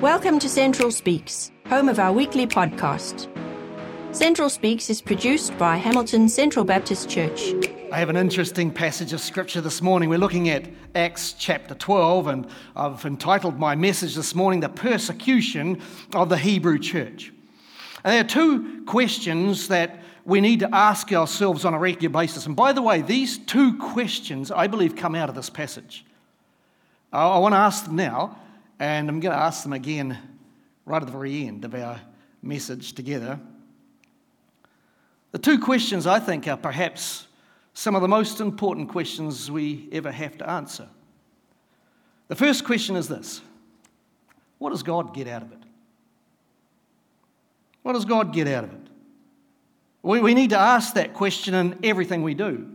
Welcome to Central Speaks, home of our weekly podcast. Central Speaks is produced by Hamilton Central Baptist Church. I have an interesting passage of scripture this morning. We're looking at Acts chapter 12, and I've entitled my message this morning, The Persecution of the Hebrew Church. And there are two questions that we need to ask ourselves on a regular basis. And by the way, these two questions, I believe, come out of this passage. I want to ask them now. And I'm going to ask them again right at the very end of our message together. The two questions I think are perhaps some of the most important questions we ever have to answer. The first question is this What does God get out of it? What does God get out of it? We, we need to ask that question in everything we do.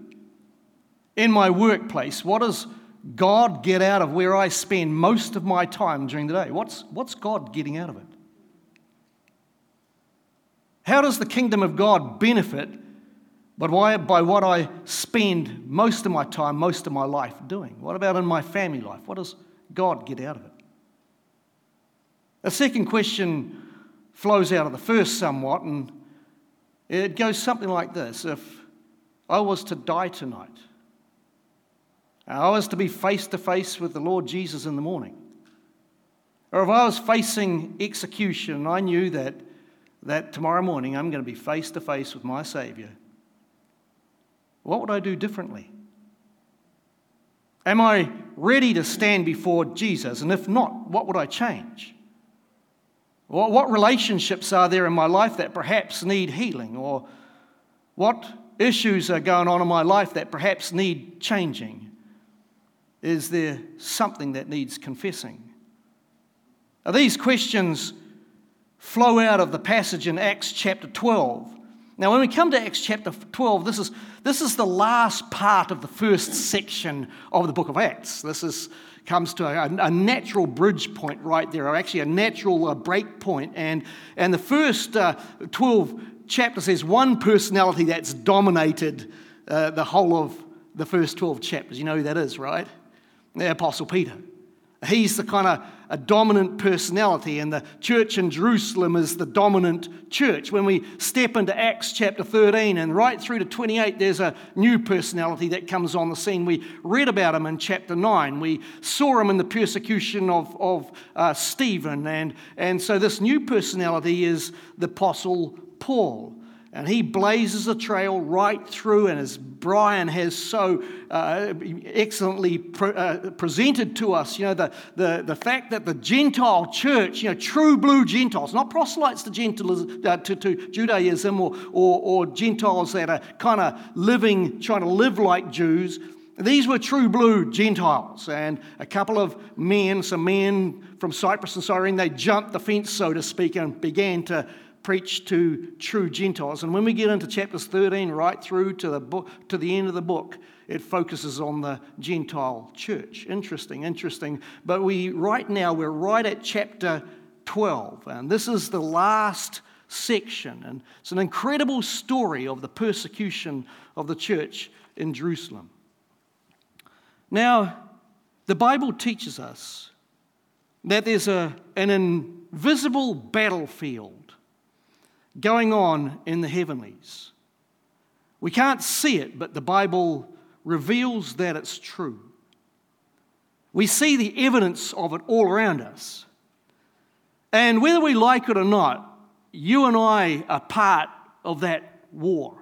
In my workplace, what does God get out of where I spend most of my time during the day? What's, what's God getting out of it? How does the kingdom of God benefit but why, by what I spend most of my time, most of my life doing? What about in my family life? What does God get out of it? The second question flows out of the first somewhat, and it goes something like this If I was to die tonight, I was to be face to face with the Lord Jesus in the morning. Or if I was facing execution, I knew that, that tomorrow morning I'm going to be face to face with my Savior. What would I do differently? Am I ready to stand before Jesus? And if not, what would I change? What relationships are there in my life that perhaps need healing? Or what issues are going on in my life that perhaps need changing? Is there something that needs confessing? Now, these questions flow out of the passage in Acts chapter 12. Now, when we come to Acts chapter 12, this is, this is the last part of the first section of the book of Acts. This is, comes to a, a natural bridge point right there, or actually a natural uh, break point. And, and the first uh, 12 chapters has one personality that's dominated uh, the whole of the first 12 chapters. You know who that is, right? The Apostle Peter. He's the kind of a dominant personality, and the church in Jerusalem is the dominant church. When we step into Acts chapter 13 and right through to 28, there's a new personality that comes on the scene. We read about him in chapter 9. We saw him in the persecution of, of uh, Stephen, and, and so this new personality is the Apostle Paul. And he blazes a trail right through, and as Brian has so uh, excellently pre- uh, presented to us, you know, the, the, the fact that the Gentile church, you know, true blue Gentiles, not proselytes to, Gentiles, uh, to, to Judaism or, or, or Gentiles that are kind of living, trying to live like Jews, these were true blue Gentiles, and a couple of men, some men from Cyprus and Cyrene, they jumped the fence, so to speak, and began to preach to true Gentiles. And when we get into chapters 13 right through to the, book, to the end of the book, it focuses on the Gentile church. Interesting, interesting. But we right now we're right at chapter 12, and this is the last section. And it's an incredible story of the persecution of the church in Jerusalem. Now, the Bible teaches us that there's a, an invisible battlefield going on in the heavenlies. We can't see it, but the Bible reveals that it's true. We see the evidence of it all around us. And whether we like it or not, you and I are part of that war.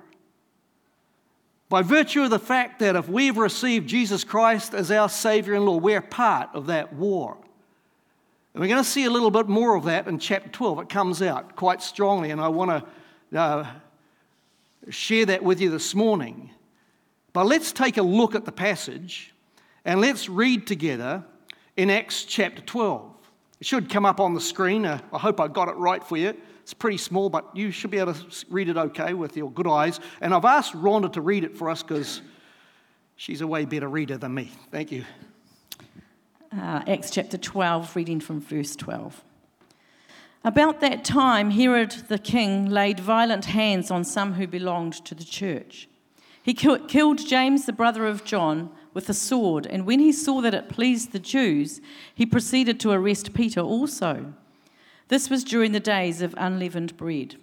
By virtue of the fact that if we've received Jesus Christ as our Savior and Lord, we're part of that war. And we're going to see a little bit more of that in chapter 12. It comes out quite strongly, and I want to uh, share that with you this morning. But let's take a look at the passage and let's read together in Acts chapter 12. It should come up on the screen. Uh, I hope I got it right for you. It's pretty small, but you should be able to read it okay with your good eyes. And I've asked Rhonda to read it for us because she's a way better reader than me. Thank you uh, Acts chapter 12, reading from verse 12. About that time, Herod the king laid violent hands on some who belonged to the church. He killed James, the brother of John, with a sword, and when he saw that it pleased the Jews, he proceeded to arrest Peter also. This was during the days of unleavened bread.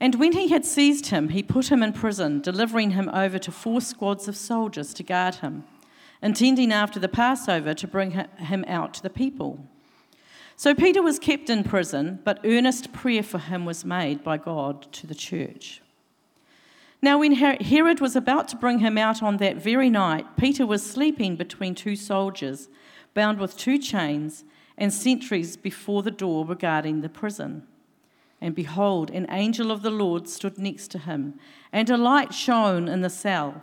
And when he had seized him, he put him in prison, delivering him over to four squads of soldiers to guard him, intending after the Passover to bring him out to the people. So Peter was kept in prison, but earnest prayer for him was made by God to the church. Now, when Herod was about to bring him out on that very night, Peter was sleeping between two soldiers, bound with two chains, and sentries before the door regarding the prison. And behold, an angel of the Lord stood next to him, and a light shone in the cell.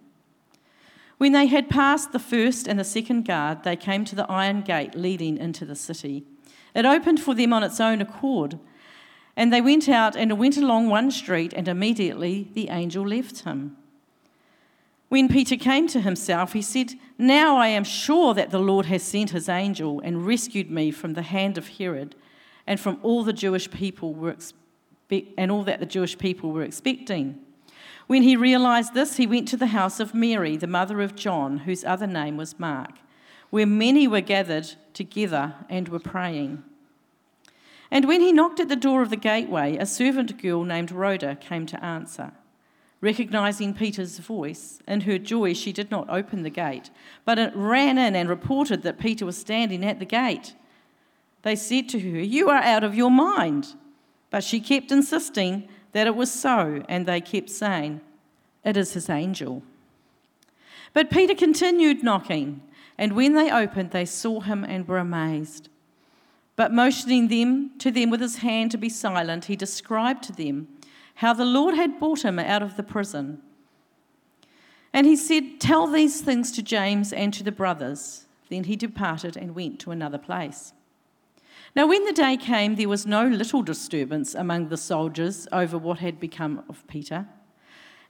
When they had passed the first and the second guard, they came to the iron gate leading into the city. It opened for them on its own accord, and they went out and went along one street, and immediately the angel left him. When Peter came to himself, he said, Now I am sure that the Lord has sent his angel and rescued me from the hand of Herod and from all the Jewish people were and all that the Jewish people were expecting. When he realized this, he went to the house of Mary, the mother of John, whose other name was Mark, where many were gathered together and were praying. And when he knocked at the door of the gateway, a servant girl named Rhoda came to answer. Recognizing Peter's voice, in her joy, she did not open the gate, but it ran in and reported that Peter was standing at the gate. They said to her, You are out of your mind. But she kept insisting that it was so, and they kept saying, It is his angel. But Peter continued knocking, and when they opened, they saw him and were amazed. But motioning them to them with his hand to be silent, he described to them how the Lord had brought him out of the prison. And he said, Tell these things to James and to the brothers. Then he departed and went to another place. Now, when the day came, there was no little disturbance among the soldiers over what had become of Peter.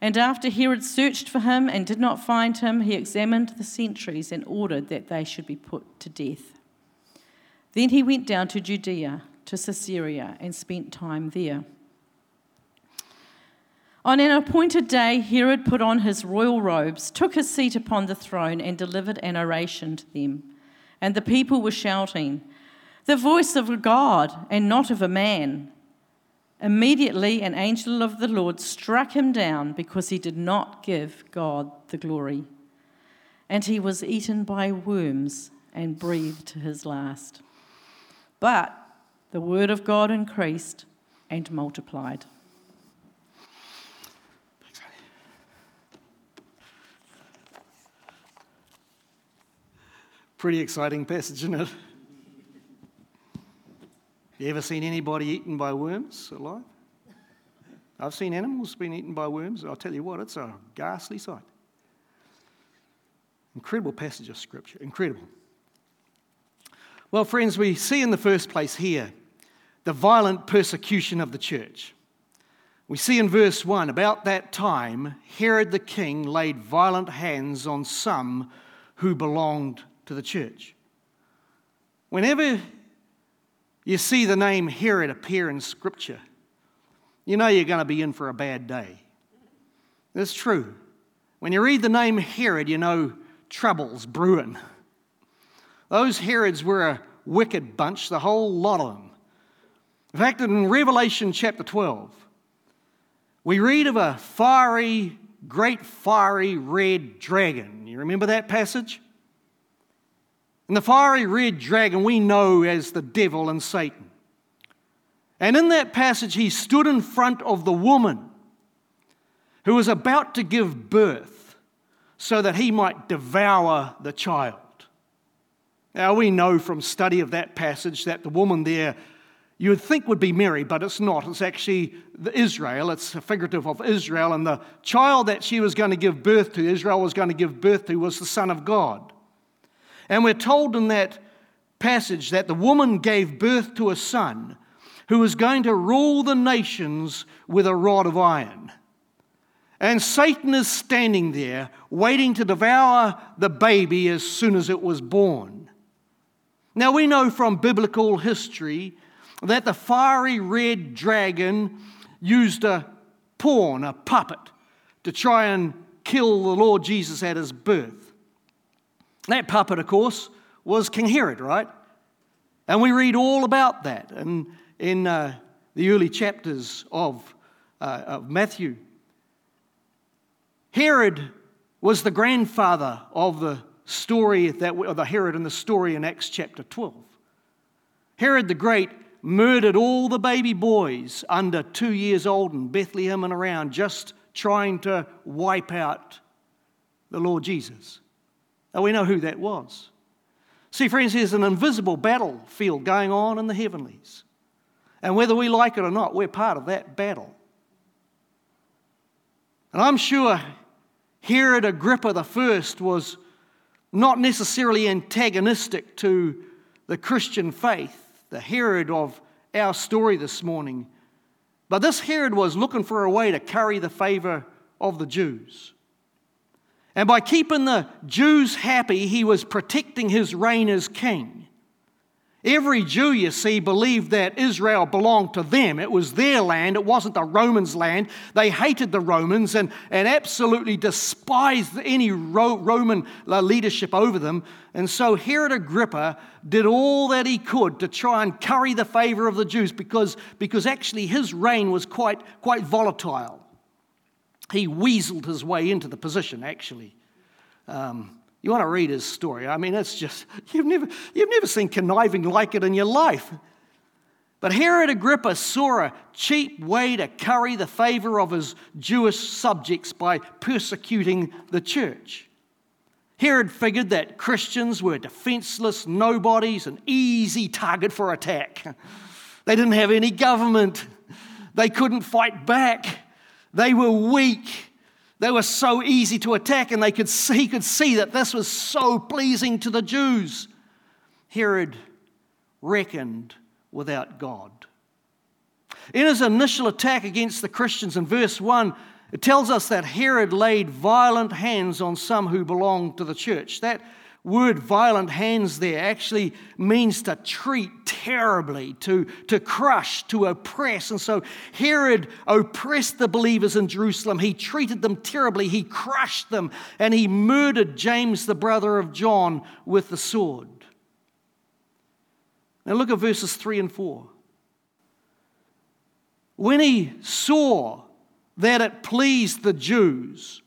And after Herod searched for him and did not find him, he examined the sentries and ordered that they should be put to death. Then he went down to Judea, to Caesarea, and spent time there. On an appointed day, Herod put on his royal robes, took his seat upon the throne, and delivered an oration to them. And the people were shouting, The voice of a God and not of a man. Immediately, an angel of the Lord struck him down because he did not give God the glory. And he was eaten by worms and breathed his last. But the word of God increased and multiplied. Pretty exciting passage, isn't it? You ever seen anybody eaten by worms alive? I've seen animals being eaten by worms. I'll tell you what, it's a ghastly sight. Incredible passage of Scripture. Incredible. Well, friends, we see in the first place here the violent persecution of the church. We see in verse 1 about that time, Herod the king laid violent hands on some who belonged to the church. Whenever you see the name Herod appear in Scripture, you know you're going to be in for a bad day. It's true. When you read the name Herod, you know trouble's brewing. Those Herods were a wicked bunch, the whole lot of them. In fact, in Revelation chapter 12, we read of a fiery, great fiery red dragon. You remember that passage? And the fiery red dragon we know as the devil and Satan. And in that passage, he stood in front of the woman who was about to give birth so that he might devour the child. Now, we know from study of that passage that the woman there you would think would be Mary, but it's not. It's actually Israel. It's a figurative of Israel. And the child that she was going to give birth to, Israel was going to give birth to, was the Son of God. And we're told in that passage that the woman gave birth to a son who was going to rule the nations with a rod of iron. And Satan is standing there waiting to devour the baby as soon as it was born. Now, we know from biblical history that the fiery red dragon used a pawn, a puppet, to try and kill the Lord Jesus at his birth. That puppet, of course, was King Herod, right? And we read all about that in, in uh, the early chapters of, uh, of Matthew. Herod was the grandfather of the story that of the Herod in the story in Acts chapter 12. Herod the Great murdered all the baby boys under two years old in Bethlehem and around, just trying to wipe out the Lord Jesus. Now we know who that was. See, friends, there's an invisible battlefield going on in the heavenlies. And whether we like it or not, we're part of that battle. And I'm sure Herod Agrippa I was not necessarily antagonistic to the Christian faith, the Herod of our story this morning. But this Herod was looking for a way to curry the favor of the Jews. And by keeping the Jews happy, he was protecting his reign as king. Every Jew, you see, believed that Israel belonged to them. It was their land, it wasn't the Romans' land. They hated the Romans and, and absolutely despised any Ro- Roman uh, leadership over them. And so Herod Agrippa did all that he could to try and curry the favor of the Jews because, because actually his reign was quite, quite volatile. He weaseled his way into the position, actually. Um, you want to read his story. I mean, it's just, you've never, you've never seen conniving like it in your life. But Herod Agrippa saw a cheap way to curry the favor of his Jewish subjects by persecuting the church. Herod figured that Christians were defenseless nobodies, an easy target for attack. They didn't have any government, they couldn't fight back, they were weak. They were so easy to attack, and they could see, he could see that this was so pleasing to the Jews. Herod reckoned without God. In his initial attack against the Christians in verse 1, it tells us that Herod laid violent hands on some who belonged to the church. That word violent hands there actually means to treat terribly, to, to crush, to oppress. And so Herod oppressed the believers in Jerusalem. He treated them terribly, he crushed them, and he murdered James, the brother of John, with the sword. Now look at verses 3 and 4. When he saw that it pleased the Jews,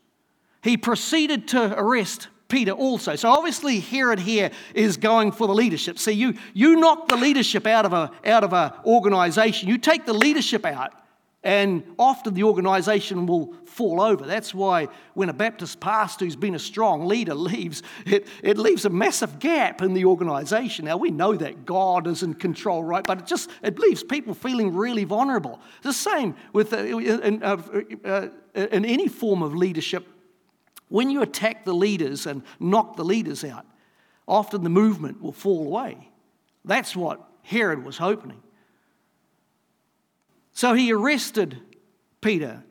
he proceeded to arrest Peter also. So obviously Herod here is going for the leadership. See, you, you knock the leadership out of a out of an organization, you take the leadership out, and often the organization will fall over. That's why when a Baptist pastor who's been a strong leader leaves, it, it leaves a massive gap in the organization. Now we know that God is in control, right? But it just it leaves people feeling really vulnerable. The same with uh, in, uh, uh, in any form of leadership when you attack the leaders and knock the leaders out, often the movement will fall away. That's what Herod was hoping. So he arrested Peter,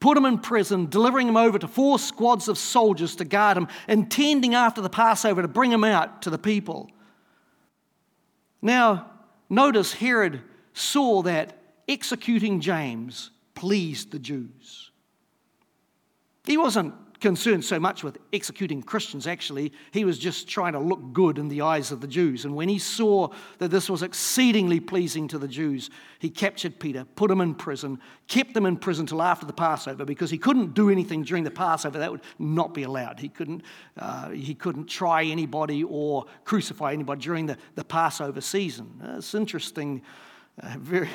put him in prison, delivering him over to four squads of soldiers to guard him, intending after the Passover to bring him out to the people. Now, notice Herod saw that executing James pleased the Jews. He wasn't concerned so much with executing Christians, actually. He was just trying to look good in the eyes of the Jews. And when he saw that this was exceedingly pleasing to the Jews, he captured Peter, put him in prison, kept him in prison till after the Passover because he couldn't do anything during the Passover. That would not be allowed. He couldn't, uh, he couldn't try anybody or crucify anybody during the, the Passover season. Uh, it's interesting. Uh, very,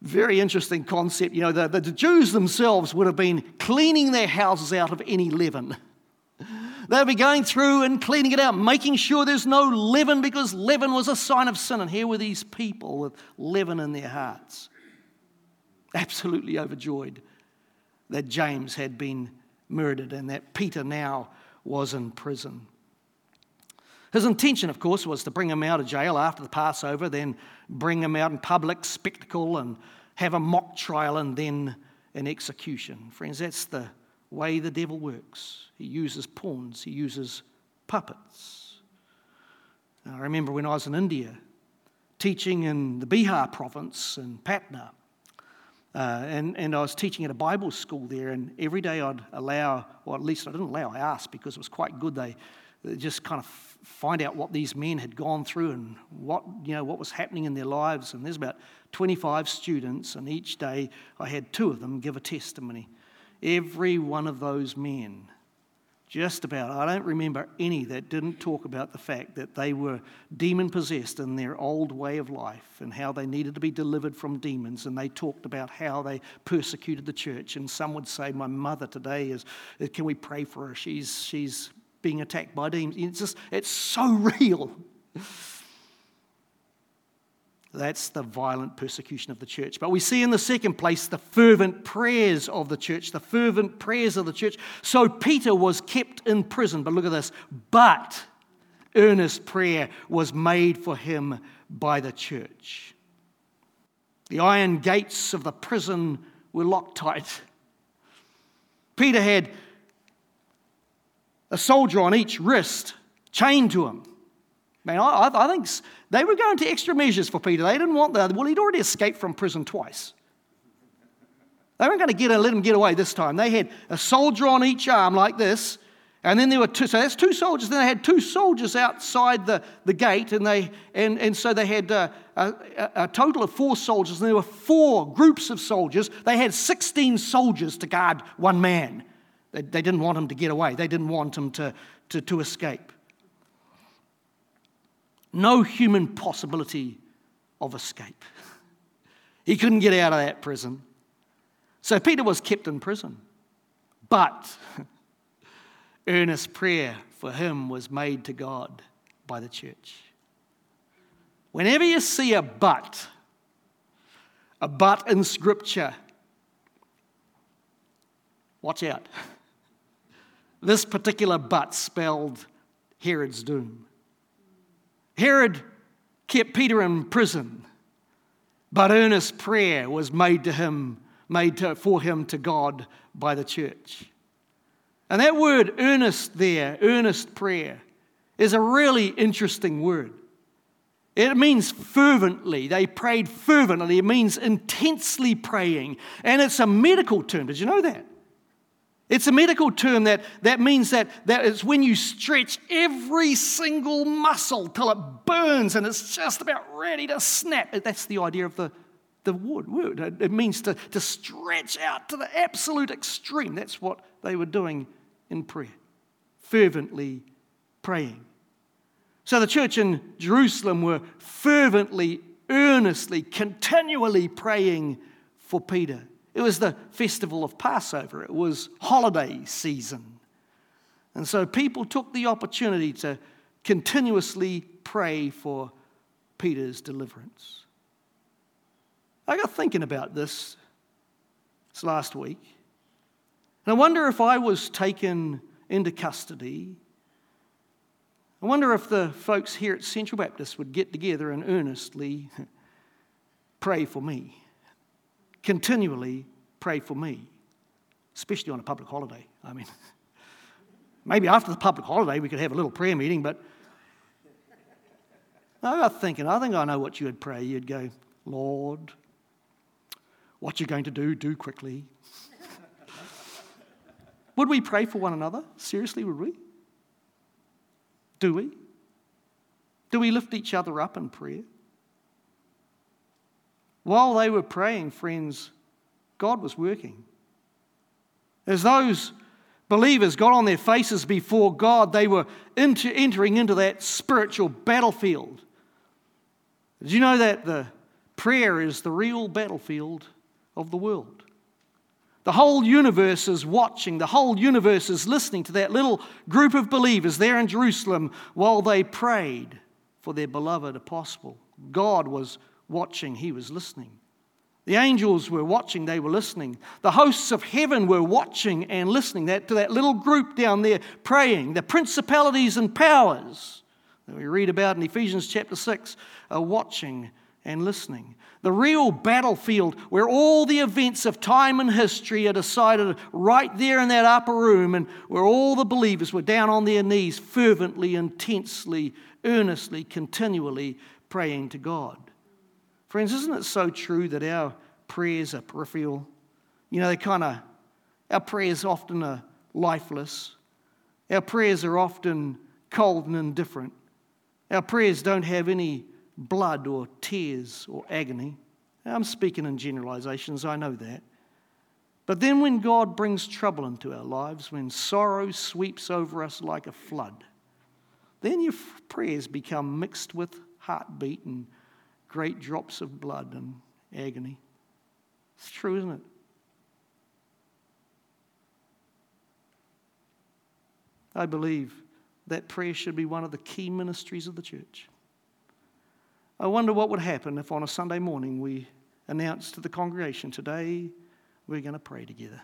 very interesting concept. You know, the, the Jews themselves would have been cleaning their houses out of any leaven. They'd be going through and cleaning it out, making sure there's no leaven because leaven was a sign of sin. And here were these people with leaven in their hearts, absolutely overjoyed that James had been murdered and that Peter now was in prison. His intention, of course, was to bring him out of jail after the Passover, then bring him out in public spectacle and have a mock trial and then an execution. Friends, that's the way the devil works. He uses pawns, he uses puppets. I remember when I was in India teaching in the Bihar province in Patna. Uh, and, and I was teaching at a Bible school there, and every day I'd allow, or at least I didn't allow, I asked because it was quite good. They, they just kind of find out what these men had gone through and what, you know, what was happening in their lives. And there's about 25 students, and each day I had two of them give a testimony. Every one of those men just about. I don't remember any that didn't talk about the fact that they were demon possessed in their old way of life and how they needed to be delivered from demons. And they talked about how they persecuted the church. And some would say, My mother today is, can we pray for her? She's, she's being attacked by demons. It's just, it's so real. That's the violent persecution of the church. But we see in the second place the fervent prayers of the church, the fervent prayers of the church. So Peter was kept in prison, but look at this. But earnest prayer was made for him by the church. The iron gates of the prison were locked tight. Peter had a soldier on each wrist chained to him. Man, I, I think they were going to extra measures for Peter. They didn't want that. Well, he'd already escaped from prison twice. They weren't going to get, let him get away this time. They had a soldier on each arm like this, and then there were two. So that's two soldiers. Then they had two soldiers outside the, the gate, and, they, and, and so they had uh, a, a, total of four soldiers, and there were four groups of soldiers. They had 16 soldiers to guard one man. They, they didn't want him to get away, they didn't want him to, to, to escape no human possibility of escape. He couldn't get out of that prison. So Peter was kept in prison. But earnest prayer for him was made to God by the church. Whenever you see a but, a but in Scripture, watch out. This particular but spelled Herod's doom. Herod kept Peter in prison, but earnest prayer was made to him, made to, for him to God by the church. And that word earnest there, earnest prayer, is a really interesting word. It means fervently. They prayed fervently. It means intensely praying. And it's a medical term. Did you know that? It's a medical term that, that means that, that it's when you stretch every single muscle till it burns and it's just about ready to snap. That's the idea of the, the word. It means to, to stretch out to the absolute extreme. That's what they were doing in prayer, fervently praying. So the church in Jerusalem were fervently, earnestly, continually praying for Peter. It was the festival of Passover, it was holiday season. And so people took the opportunity to continuously pray for Peter's deliverance. I got thinking about this this last week. And I wonder if I was taken into custody. I wonder if the folks here at Central Baptist would get together and earnestly pray for me continually pray for me, especially on a public holiday. I mean, maybe after the public holiday we could have a little prayer meeting, but I got thinking, I think I know what you would pray. You'd go, Lord, what you're going to do, do quickly. would we pray for one another? Seriously, would we? Do we? Do we lift each other up in prayer? While they were praying, friends, God was working. As those believers got on their faces before God, they were into, entering into that spiritual battlefield. Did you know that the prayer is the real battlefield of the world? The whole universe is watching, the whole universe is listening to that little group of believers there in Jerusalem while they prayed for their beloved apostle. God was watching, he was listening. The angels were watching, they were listening. The hosts of heaven were watching and listening that, to that little group down there praying. The principalities and powers, that we read about in Ephesians chapter 6 are watching and listening. The real battlefield where all the events of time and history are decided right there in that upper room and where all the believers were down on their knees, fervently, intensely, earnestly, continually praying to God. Friends, isn't it so true that our prayers are peripheral? You know, they kind of, our prayers often are lifeless. Our prayers are often cold and indifferent. Our prayers don't have any blood or tears or agony. I'm speaking in generalizations, I know that. But then when God brings trouble into our lives, when sorrow sweeps over us like a flood, then your prayers become mixed with heartbeat and great drops of blood and agony. It's true, isn't it? I believe that prayer should be one of the key ministries of the church. I wonder what would happen if on a Sunday morning we announced to the congregation, today we're going to pray together.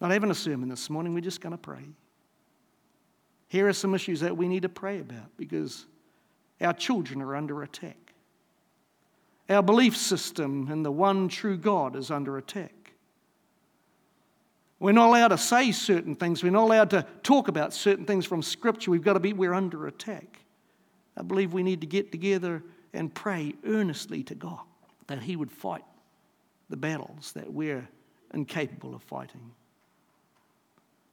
Not having a sermon this morning, we're just going to pray. Here are some issues that we need to pray about because our children are under attack. Our belief system in the one true God is under attack. We're not allowed to say certain things. We're not allowed to talk about certain things from Scripture. We've got to be, we're under attack. I believe we need to get together and pray earnestly to God that He would fight the battles that we're incapable of fighting.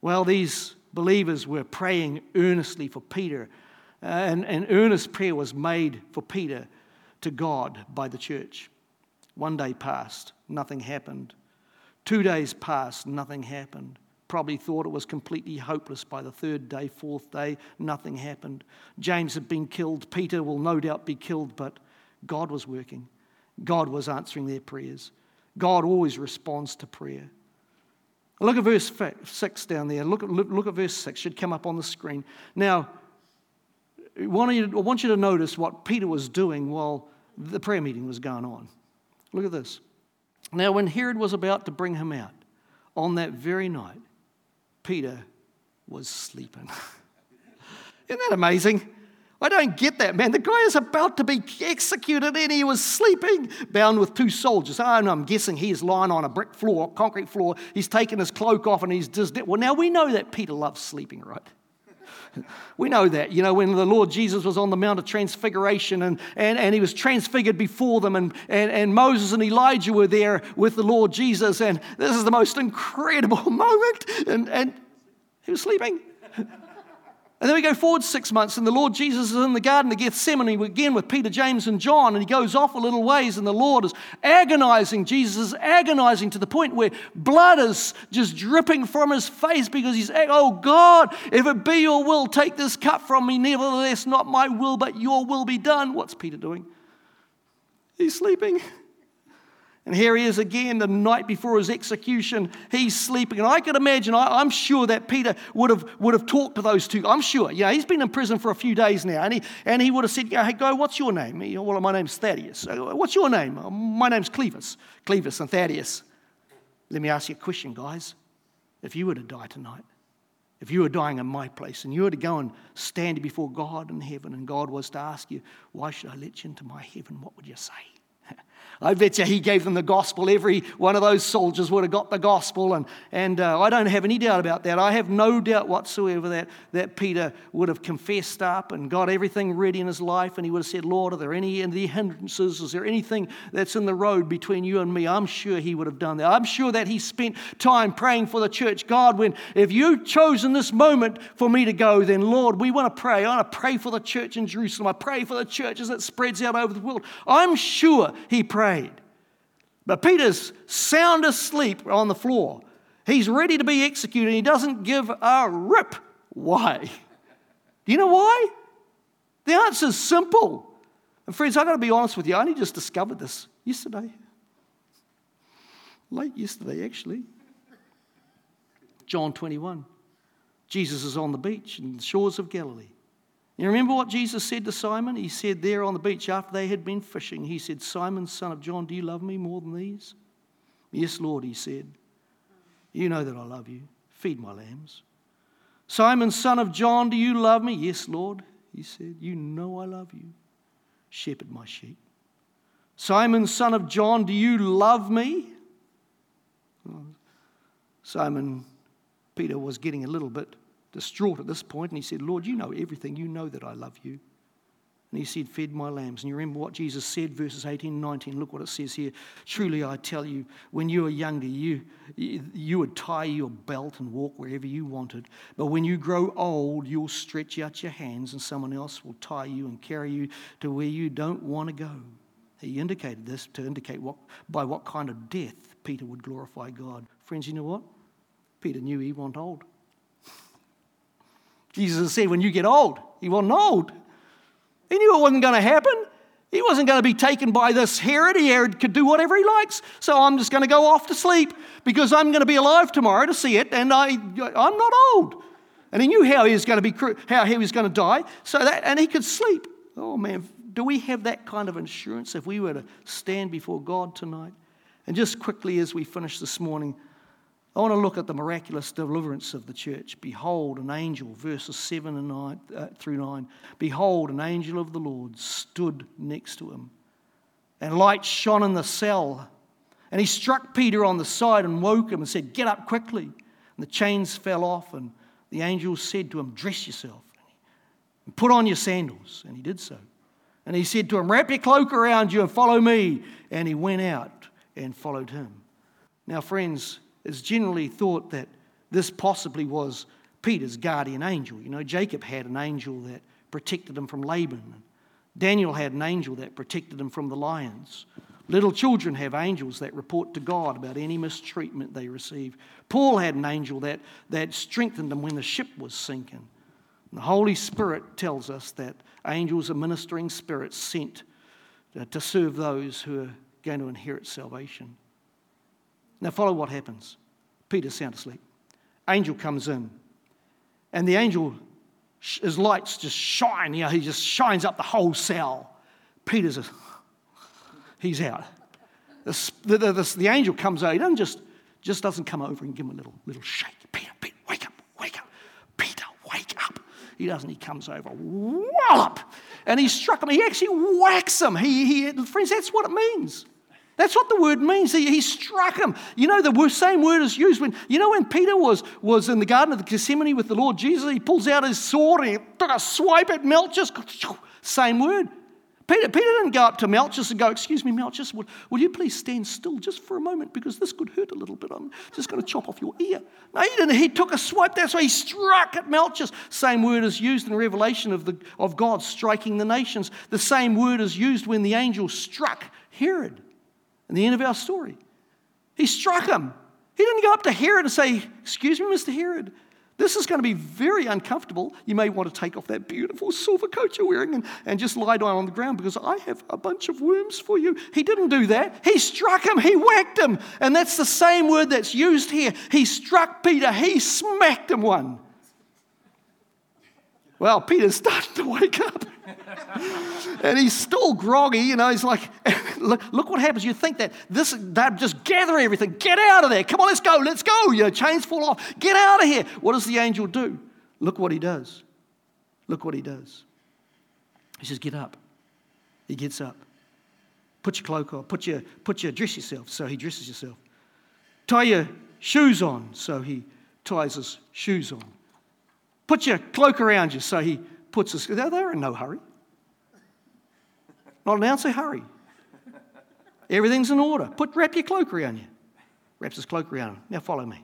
Well, these believers were praying earnestly for Peter, uh, and, and earnest prayer was made for Peter to God by the church. One day passed, nothing happened. Two days passed, nothing happened probably thought it was completely hopeless by the third day, fourth day, nothing happened. James had been killed. Peter will no doubt be killed, but God was working. God was answering their prayers. God always responds to prayer. Look at verse 6 down there. Look at, look, at verse 6. Should come up on the screen. Now, I want, you, to notice what Peter was doing while the prayer meeting was going on. Look at this. Now, when Herod was about to bring him out on that very night, Peter was sleeping. Isn't that amazing? I don't get that, man. The guy is about to be executed and he was sleeping, bound with two soldiers. Oh, I'm guessing he's lying on a brick floor, concrete floor. He's taken his cloak off and he's just. Well, now we know that Peter loves sleeping, right? We know that. You know, when the Lord Jesus was on the Mount of Transfiguration and, and, and he was transfigured before them, and, and, and Moses and Elijah were there with the Lord Jesus, and this is the most incredible moment. And, and he was sleeping. And then we go forward six months, and the Lord Jesus is in the Garden of Gethsemane again with Peter, James, and John, and he goes off a little ways, and the Lord is agonizing. Jesus is agonizing to the point where blood is just dripping from his face because he's, oh God, if it be your will, take this cup from me. Nevertheless, not my will, but your will be done. What's Peter doing? He's sleeping. And here he is again the night before his execution. He's sleeping. And I could imagine, I, am sure that Peter would have, would have talked to those two. I'm sure. Yeah, he's been in prison for a few days now. And he, and he would have said, Hey, go, what's your name? Well, my name's Thaddeus. What's your name? Uh, my name's Clevis. Clevis and Thaddeus. Let me ask you a question, guys. If you were to die tonight, if you were dying in my place and you were to go and stand before God in heaven and God was to ask you, Why should I let you into my heaven? What would you say? I bet you he gave them the gospel. Every one of those soldiers would have got the gospel. And, and uh, I don't have any doubt about that. I have no doubt whatsoever that, that Peter would have confessed up and got everything ready in his life. And he would have said, Lord, are there any, any hindrances? Is there anything that's in the road between you and me? I'm sure he would have done that. I'm sure that he spent time praying for the church. God, when if you've chosen this moment for me to go, then Lord, we want to pray. I want to pray for the church in Jerusalem. I pray for the church as it spreads out over the world. I'm sure he prayed. But Peter's sound asleep on the floor. He's ready to be executed. He doesn't give a rip. Why? Do you know why? The answer's simple. And friends, I've got to be honest with you. I only just discovered this yesterday. Late yesterday, actually. John 21. Jesus is on the beach in the shores of Galilee. You remember what Jesus said to Simon? He said there on the beach after they had been fishing, He said, Simon, son of John, do you love me more than these? Yes, Lord, he said. You know that I love you. Feed my lambs. Simon, son of John, do you love me? Yes, Lord, he said. You know I love you. Shepherd my sheep. Simon, son of John, do you love me? Simon Peter was getting a little bit distraught at this point, and he said, Lord, you know everything. You know that I love you. And he said, Feed my lambs. And you remember what Jesus said, verses 18 and 19. Look what it says here. Truly, I tell you, when you were younger, you, you would tie your belt and walk wherever you wanted. But when you grow old, you'll stretch out your hands, and someone else will tie you and carry you to where you don't want to go. He indicated this to indicate what, by what kind of death Peter would glorify God. Friends, you know what? Peter knew he wasn't old. Jesus said, when you get old, he wasn't old. He knew it wasn't going to happen. He wasn't going to be taken by this Herod. Herod could do whatever he likes. So I'm just going to go off to sleep because I'm going to be alive tomorrow to see it, and I, I'm not old. And he knew how he was going to be, how he was going to die. So that, and he could sleep. Oh man, do we have that kind of assurance if we were to stand before God tonight? And just quickly as we finish this morning, I want to look at the miraculous deliverance of the church. Behold, an angel, verses 7 and 9, uh, through 9. Behold, an angel of the Lord stood next to him, and light shone in the cell. And he struck Peter on the side and woke him and said, Get up quickly. And the chains fell off, and the angel said to him, Dress yourself and put on your sandals. And he did so. And he said to him, Wrap your cloak around you and follow me. And he went out and followed him. Now, friends, it's generally thought that this possibly was Peter's guardian angel. You know, Jacob had an angel that protected him from Laban. Daniel had an angel that protected him from the lions. Little children have angels that report to God about any mistreatment they receive. Paul had an angel that, that strengthened him when the ship was sinking. The Holy Spirit tells us that angels are ministering spirits sent uh, to serve those who are going to inherit salvation. Now, follow what happens. Peter's sound asleep. Angel comes in, and the angel, his lights just shine. You know, he just shines up the whole cell. Peter's, a, he's out. The, the, the, the, angel comes out. He doesn't just, just doesn't come over and give him a little, little shake. Peter, Peter, wake up, wake up. Peter, wake up. He doesn't. He comes over, wallop, and he struck him. He actually whacks him. He, he, friends, that's what it means. That's what the word means. He, he struck him. You know, the same word is used when, you know, when Peter was, was in the Garden of the Gethsemane with the Lord Jesus, he pulls out his sword and he took a swipe at Malchus. Same word. Peter, Peter didn't go up to Malchus and go, Excuse me, Malchus, will, will you please stand still just for a moment because this could hurt a little bit. I'm just going to chop off your ear. No, he didn't. He took a swipe. That's why he struck at Malchus. Same word is used in Revelation of, the, of God striking the nations. The same word is used when the angel struck Herod in the end of our story. He struck him. He didn't go up to Herod and say, Excuse me, Mr. Herod, this is going to be very uncomfortable. You may want to take off that beautiful silver coat you're wearing and, and just lie down on the ground because I have a bunch of worms for you. He didn't do that. He struck him, he whacked him. And that's the same word that's used here. He struck Peter, he smacked him one. Well, Peter's starting to wake up. and he's still groggy, you know. He's like, look, look what happens. You think that this, that just gather everything, get out of there. Come on, let's go, let's go. You know, chains fall off, get out of here. What does the angel do? Look what he does. Look what he does. He says, Get up. He gets up. Put your cloak on. Put your, put your, dress yourself. So he dresses yourself. Tie your shoes on. So he ties his shoes on. Put your cloak around you. So he puts his, they're in no hurry. Not an ounce of hurry. Everything's in order. Put, wrap your cloak around you. Wraps his cloak around him. Now follow me.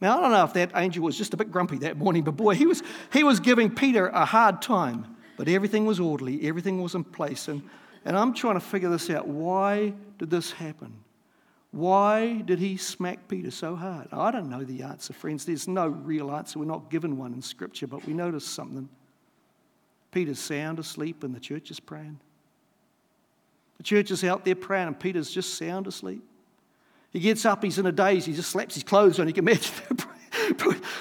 Now, I don't know if that angel was just a bit grumpy that morning, but boy, he was, he was giving Peter a hard time. But everything was orderly, everything was in place. And, and I'm trying to figure this out. Why did this happen? Why did he smack Peter so hard? I don't know the answer, friends. There's no real answer. We're not given one in Scripture, but we notice something. Peter's sound asleep and the church is praying. The church is out there praying and Peter's just sound asleep. He gets up, he's in a daze, he just slaps his clothes on. You can imagine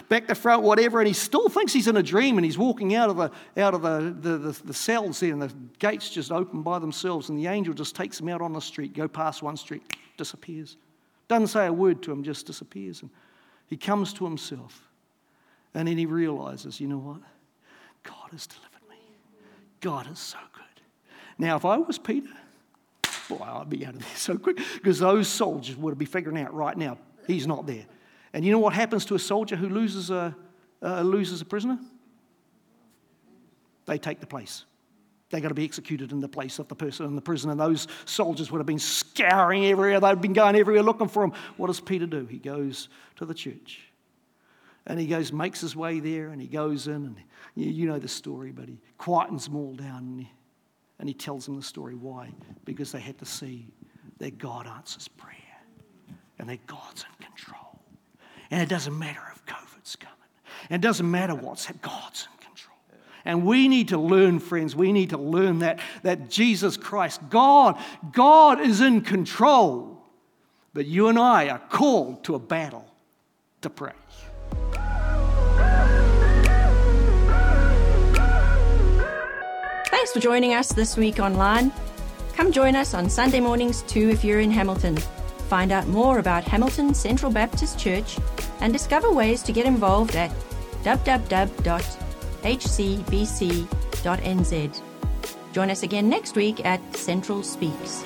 back to front, whatever, and he still thinks he's in a dream and he's walking out of the, out of the, the, the, the cells there and the gates just open by themselves and the angel just takes him out on the street, go past one street, disappears. Doesn't say a word to him, just disappears. And he comes to himself. And then he realizes, you know what? God has delivered me. God is so good. Now, if I was Peter, boy, I'd be out of there so quick because those soldiers would be figuring out right now he's not there. And you know what happens to a soldier who loses a, uh, loses a prisoner? They take the place. They're going to be executed in the place of the person in the prison. And those soldiers would have been scouring everywhere. They'd been going everywhere looking for him. What does Peter do? He goes to the church. And he goes, makes his way there, and he goes in, and you, you know the story, but he quietens them all down, and he, and he tells them the story. Why? Because they had to see that God answers prayer, and that God's in control. And it doesn't matter if COVID's coming, and it doesn't matter what's happening, God's in control. And we need to learn, friends, we need to learn that, that Jesus Christ, God, God is in control. But you and I are called to a battle to pray. Thanks for joining us this week online. Come join us on Sunday mornings too if you're in Hamilton. Find out more about Hamilton Central Baptist Church and discover ways to get involved at www.hcbc.nz. Join us again next week at Central Speaks.